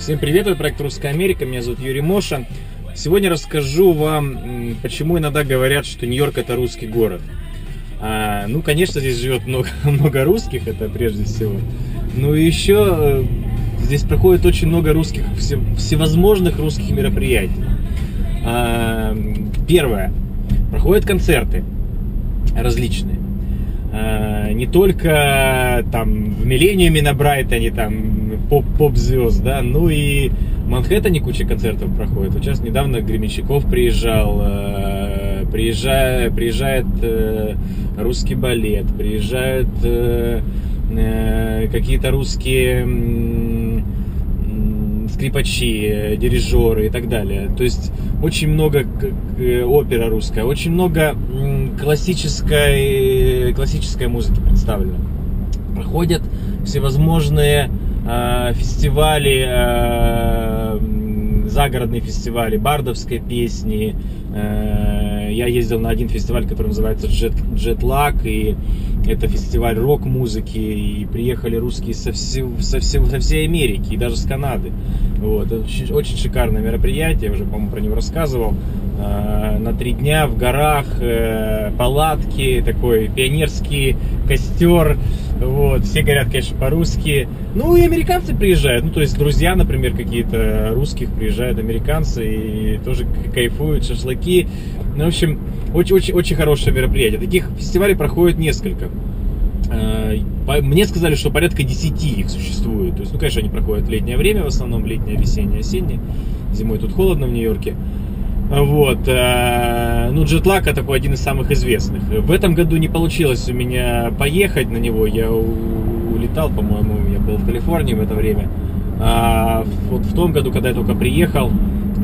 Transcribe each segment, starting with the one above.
Всем привет, это проект Русская Америка, меня зовут Юрий Моша. Сегодня расскажу вам, почему иногда говорят, что Нью-Йорк это русский город. А, ну, конечно, здесь живет много, много русских, это прежде всего. Ну и еще э, здесь проходит очень много русских, все, всевозможных русских мероприятий. А, первое. Проходят концерты различные. А, не только там в Миллениуме на Брайтоне, там поп-поп-звезд, да, ну и в Манхэттене куча концертов проходит. Вот сейчас недавно Гременщиков приезжал, э, приезжает, приезжает э, русский балет, приезжают э, какие-то русские скрипачи, дирижеры и так далее. То есть очень много опера русская, очень много классической, классической музыки представлено. Проходят всевозможные э, фестивали, э, загородные фестивали, бардовской песни. Э, я ездил на один фестиваль, который называется Jet, Jetlag, и это фестиваль рок-музыки, и приехали русские со, все, со, все, со всей Америки, и даже с Канады. Вот. Очень, очень шикарное мероприятие, я уже, по-моему, про него рассказывал. Э, на три дня в горах, э, палатки, такой пионерский костер. Вот, все говорят, конечно, по-русски. Ну и американцы приезжают. Ну, то есть друзья, например, какие-то русских приезжают американцы и тоже кайфуют, шашлыки. Ну, в общем, очень-очень очень хорошее мероприятие. Таких фестивалей проходит несколько. Э, мне сказали, что порядка 10 их существует. То есть, ну, конечно, они проходят в летнее время, в основном летнее, весеннее, осеннее. Зимой тут холодно в Нью-Йорке. Вот. Э, ну, джетлаг такой один из самых известных. В этом году не получилось у меня поехать на него. Я улетал, по-моему, я был в Калифорнии в это время. А вот в том году, когда я только приехал,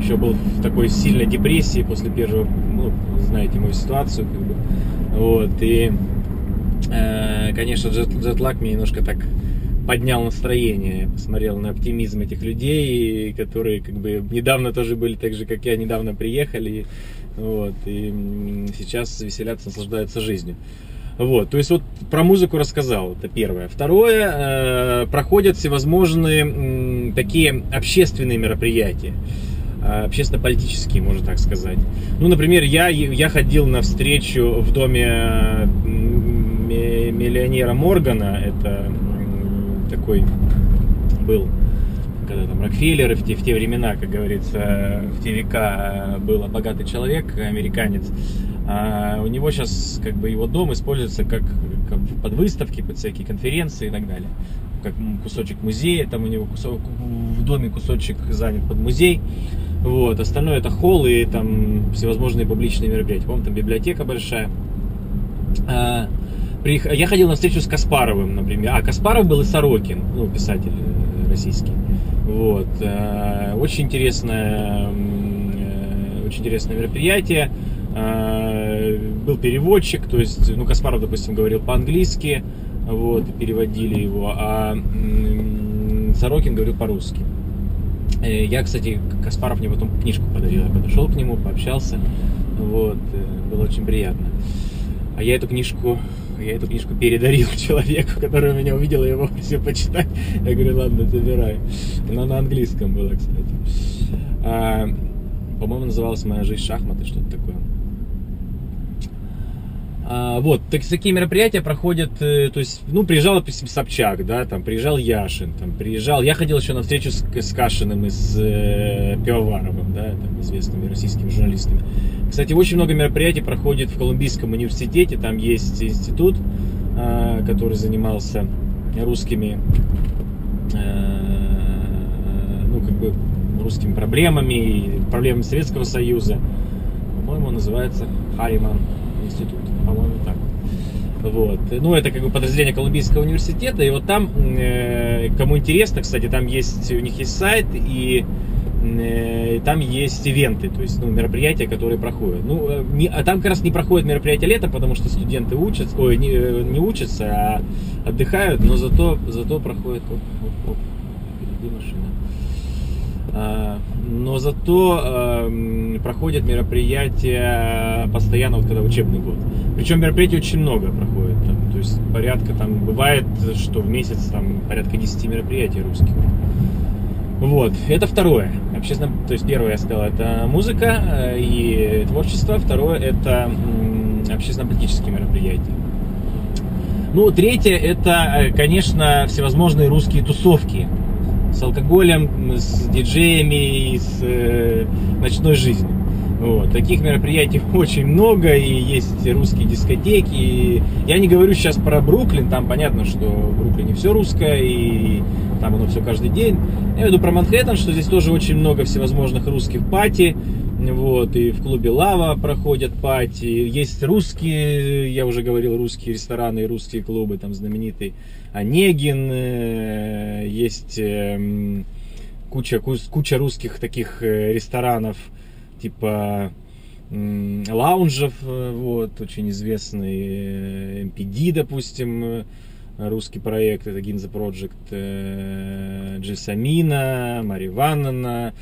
еще был в такой сильной депрессии после первого, ну, знаете мою ситуацию. Вот, и, э, конечно, джет, мне немножко так поднял настроение. Посмотрел на оптимизм этих людей, которые как бы недавно тоже были так же, как я, недавно приехали. Вот, и сейчас веселятся, наслаждаются жизнью. Вот, то есть вот про музыку рассказал, это первое. Второе, э, проходят всевозможные э, такие общественные мероприятия, э, общественно-политические, можно так сказать. Ну, например, я, я ходил на встречу в доме э, миллионера Моргана, это такой был, когда там Рокфеллеры в те, в те времена, как говорится, в те века был богатый человек, американец. А у него сейчас как бы его дом используется как, как под выставки, под всякие конференции и так далее. Как кусочек музея, там у него кусок, в доме кусочек занят под музей. Вот, остальное это холл и там всевозможные публичные мероприятия. По-моему, там библиотека большая. А, я ходил на встречу с Каспаровым, например. А, Каспаров был и Сорокин, ну, писатель э, российский. Вот. Э, очень интересное, э, очень интересное мероприятие. Был переводчик, то есть, ну, Каспаров, допустим, говорил по-английски, вот, переводили его, а Сорокин говорил по-русски. Я, кстати, Каспаров мне потом книжку подарил, я подошел к нему, пообщался, вот, было очень приятно. А я эту книжку я эту книжку передарил человеку, который меня увидел и его просил почитать. Я говорю, ладно, забирай. Она на английском была, кстати. А, по-моему, называлась «Моя жизнь шахматы», что-то такое. А, вот, так, такие мероприятия проходят, э, то есть, ну, приезжал, допустим, Собчак, да, там, приезжал Яшин, там, приезжал, я ходил еще на встречу с, с Кашиным и с э, Пивоваровым, да, там, известными российскими журналистами. Кстати, очень много мероприятий проходит в Колумбийском университете, там есть институт, э, который занимался русскими, э, ну, как бы, русскими проблемами, проблемами Советского Союза. По-моему, называется Хариман институт. Вот. Ну, это как бы подразделение Колумбийского университета. И вот там, э, кому интересно, кстати, там есть, у них есть сайт, и э, там есть ивенты, то есть ну, мероприятия, которые проходят. Ну, э, не, а там как раз не проходят мероприятия летом, потому что студенты учатся, ой, не, не учатся, а отдыхают, но зато, зато проходят, оп, оп, оп, машина. А, но зато э, проходят мероприятия постоянно, вот когда учебный год. Причем мероприятий очень много проходит. Там, то есть порядка там бывает, что в месяц там порядка 10 мероприятий русских. Вот, это второе. Общественно, то есть первое я сказал, это музыка э, и творчество. Второе это общественно-политические мероприятия. Ну, третье это, э, конечно, всевозможные русские тусовки с алкоголем, с диджеями с э, ночной жизнью. Вот. Таких мероприятий очень много, и есть русские дискотеки. И я не говорю сейчас про Бруклин, там понятно, что в Бруклине все русское, и там оно все каждый день. Я веду про Манхэттен, что здесь тоже очень много всевозможных русских пати. Вот, и в клубе Лава проходят пати. Есть русские, я уже говорил, русские рестораны и русские клубы, там знаменитый Онегин, э, есть эм, куча, куча русских таких э, ресторанов, типа лаунжев, э, вот, очень известный MPD, допустим, русский проект, это Ginza Project, Джельсамина, Мария Ивановна,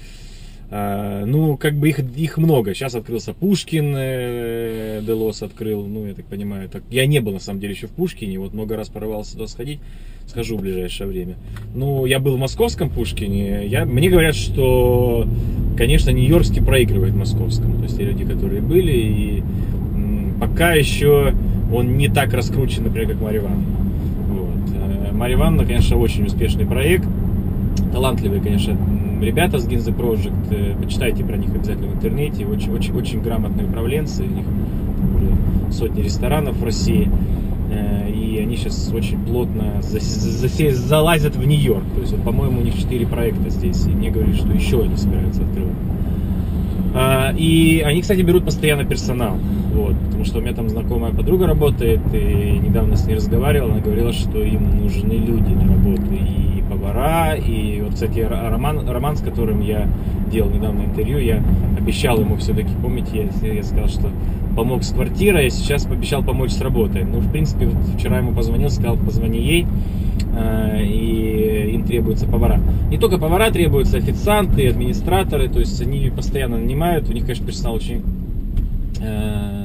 ну, как бы их, их много. Сейчас открылся Пушкин, э, Делос открыл, ну, я так понимаю. Так, я не был, на самом деле, еще в Пушкине, вот много раз порывался туда сходить. Схожу в ближайшее время. Ну, я был в московском Пушкине. Я, мне говорят, что, конечно, Нью-Йоркский проигрывает московскому. То есть те люди, которые были, и пока еще он не так раскручен, например, как Марья Ивановна. Вот. Э, Марья конечно, очень успешный проект. Талантливый, конечно, ребята с Ginza Project, э, почитайте про них обязательно в интернете, очень, очень, очень грамотные управленцы, у них уже сотни ресторанов в России, э, и они сейчас очень плотно залазят в Нью-Йорк, то есть, вот, по-моему, у них четыре проекта здесь, и мне говорили, что еще они собираются открывать. А, и они, кстати, берут постоянно персонал. Вот, потому что у меня там знакомая подруга работает, и недавно с ней разговаривал, она говорила, что им нужны люди на работу. И повара, и вот, кстати, Роман, Роман, с которым я делал недавно интервью, я обещал ему все-таки, помните, я, я сказал, что помог с квартирой, а сейчас пообещал помочь с работой. Ну, в принципе, вот вчера ему позвонил, сказал, позвони ей, э, и им требуются повара. Не только повара требуются, официанты, администраторы, то есть они постоянно нанимают, у них, конечно, персонал очень, э,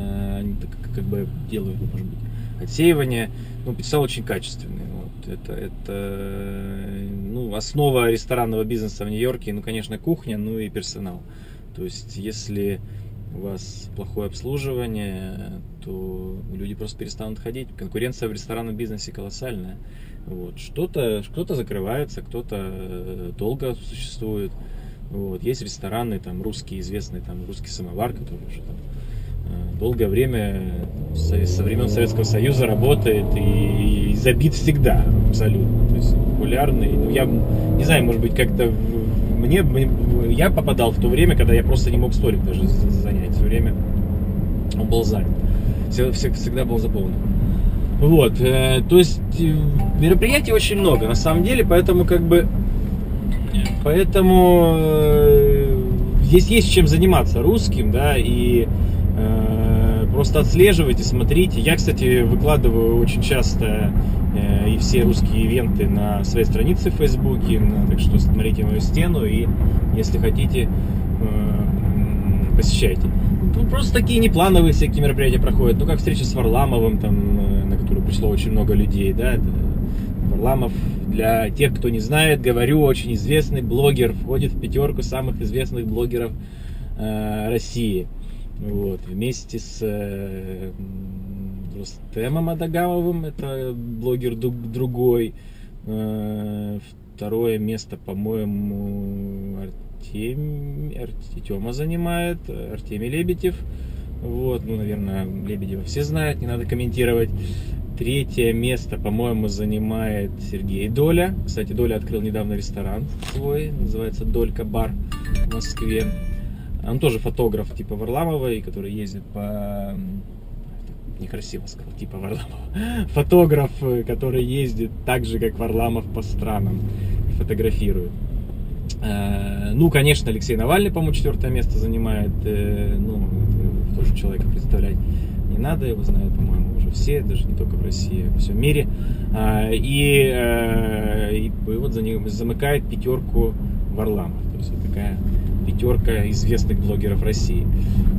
как, бы делают, может быть, отсеивание, но персонал очень качественный. Вот, это, это ну, основа ресторанного бизнеса в Нью-Йорке, ну, конечно, кухня, ну и персонал. То есть, если у вас плохое обслуживание, то люди просто перестанут ходить. Конкуренция в ресторанном бизнесе колоссальная. Вот. Что-то кто закрывается, кто-то э, долго существует. Вот. Есть рестораны, там русский известный, там русский самовар, который уже там долгое время со времен Советского Союза работает и, и забит всегда абсолютно. То есть популярный. Ну, я не знаю, может быть, как-то мне, я попадал в то время, когда я просто не мог столик даже занять. Все время он был занят. Все, все, всегда был заполнен. Вот, э, то есть э, мероприятий очень много, на самом деле, поэтому как бы, поэтому э, здесь есть чем заниматься русским, да, и просто отслеживайте, смотрите. Я, кстати, выкладываю очень часто э, и все русские ивенты на своей странице в Фейсбуке, так что смотрите мою стену и, если хотите, э, посещайте. Ну, просто такие неплановые всякие мероприятия проходят, ну, как встреча с Варламовым, там, э, на которую пришло очень много людей, да, Варламов, для тех, кто не знает, говорю, очень известный блогер, входит в пятерку самых известных блогеров э, России. Вот, вместе с э, Рустемом Адагамовым, это блогер другой. Э, второе место, по-моему, Артем, Артема занимает, Артемий Лебедев. Вот, ну, наверное, Лебедева все знают, не надо комментировать. Третье место, по-моему, занимает Сергей Доля. Кстати, Доля открыл недавно ресторан свой, называется Долька Бар в Москве. Он тоже фотограф типа Варламовой, который ездит по некрасиво сказал, типа Варламова. Фотограф, который ездит так же, как Варламов по странам, фотографирует. Э, ну, конечно, Алексей Навальный, по-моему, четвертое место занимает. Э, ну, тоже человека представлять не надо, его знают, по-моему, уже все, даже не только в России, а во всем мире. А, и, э, и вот за ним замыкает пятерку Варламов. То есть вот такая пятерка известных блогеров России.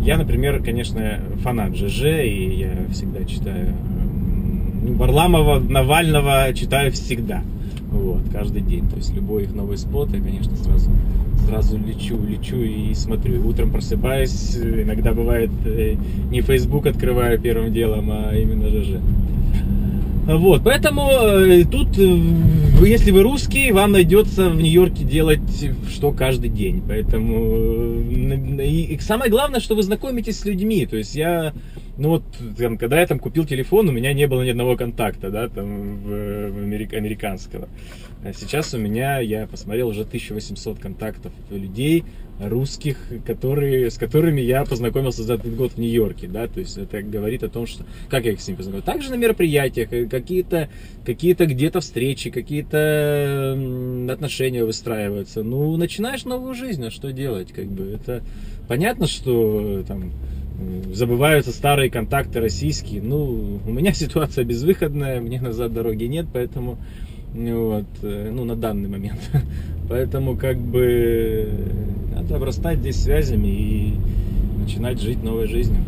Я, например, конечно, фанат ЖЖ, и я всегда читаю Варламова, Навального читаю всегда. Вот, каждый день. То есть любой их новый спот, я, конечно, сразу, сразу лечу, лечу и смотрю. Утром просыпаюсь, иногда бывает э, не Facebook открываю первым делом, а именно ЖЖ. Вот, поэтому э, тут, э, если вы русский, вам найдется в Нью-Йорке делать что каждый день. Поэтому и, и самое главное, что вы знакомитесь с людьми. То есть я ну вот, там, когда я там купил телефон, у меня не было ни одного контакта, да, там, в, в америк, американского. А сейчас у меня, я посмотрел, уже 1800 контактов людей, русских, которые, с которыми я познакомился за этот год в Нью-Йорке, да, то есть это говорит о том, что, как я их с ними познакомил, также на мероприятиях, э, какие-то, какие-то где-то встречи, какие-то отношения выстраиваются, ну, начинаешь новую жизнь, а что делать, как бы, это понятно, что там забываются старые контакты российские. Ну, у меня ситуация безвыходная, мне назад дороги нет, поэтому вот, э, ну, на данный момент. Поэтому, как бы, надо обрастать здесь связями и начинать жить новой жизнью.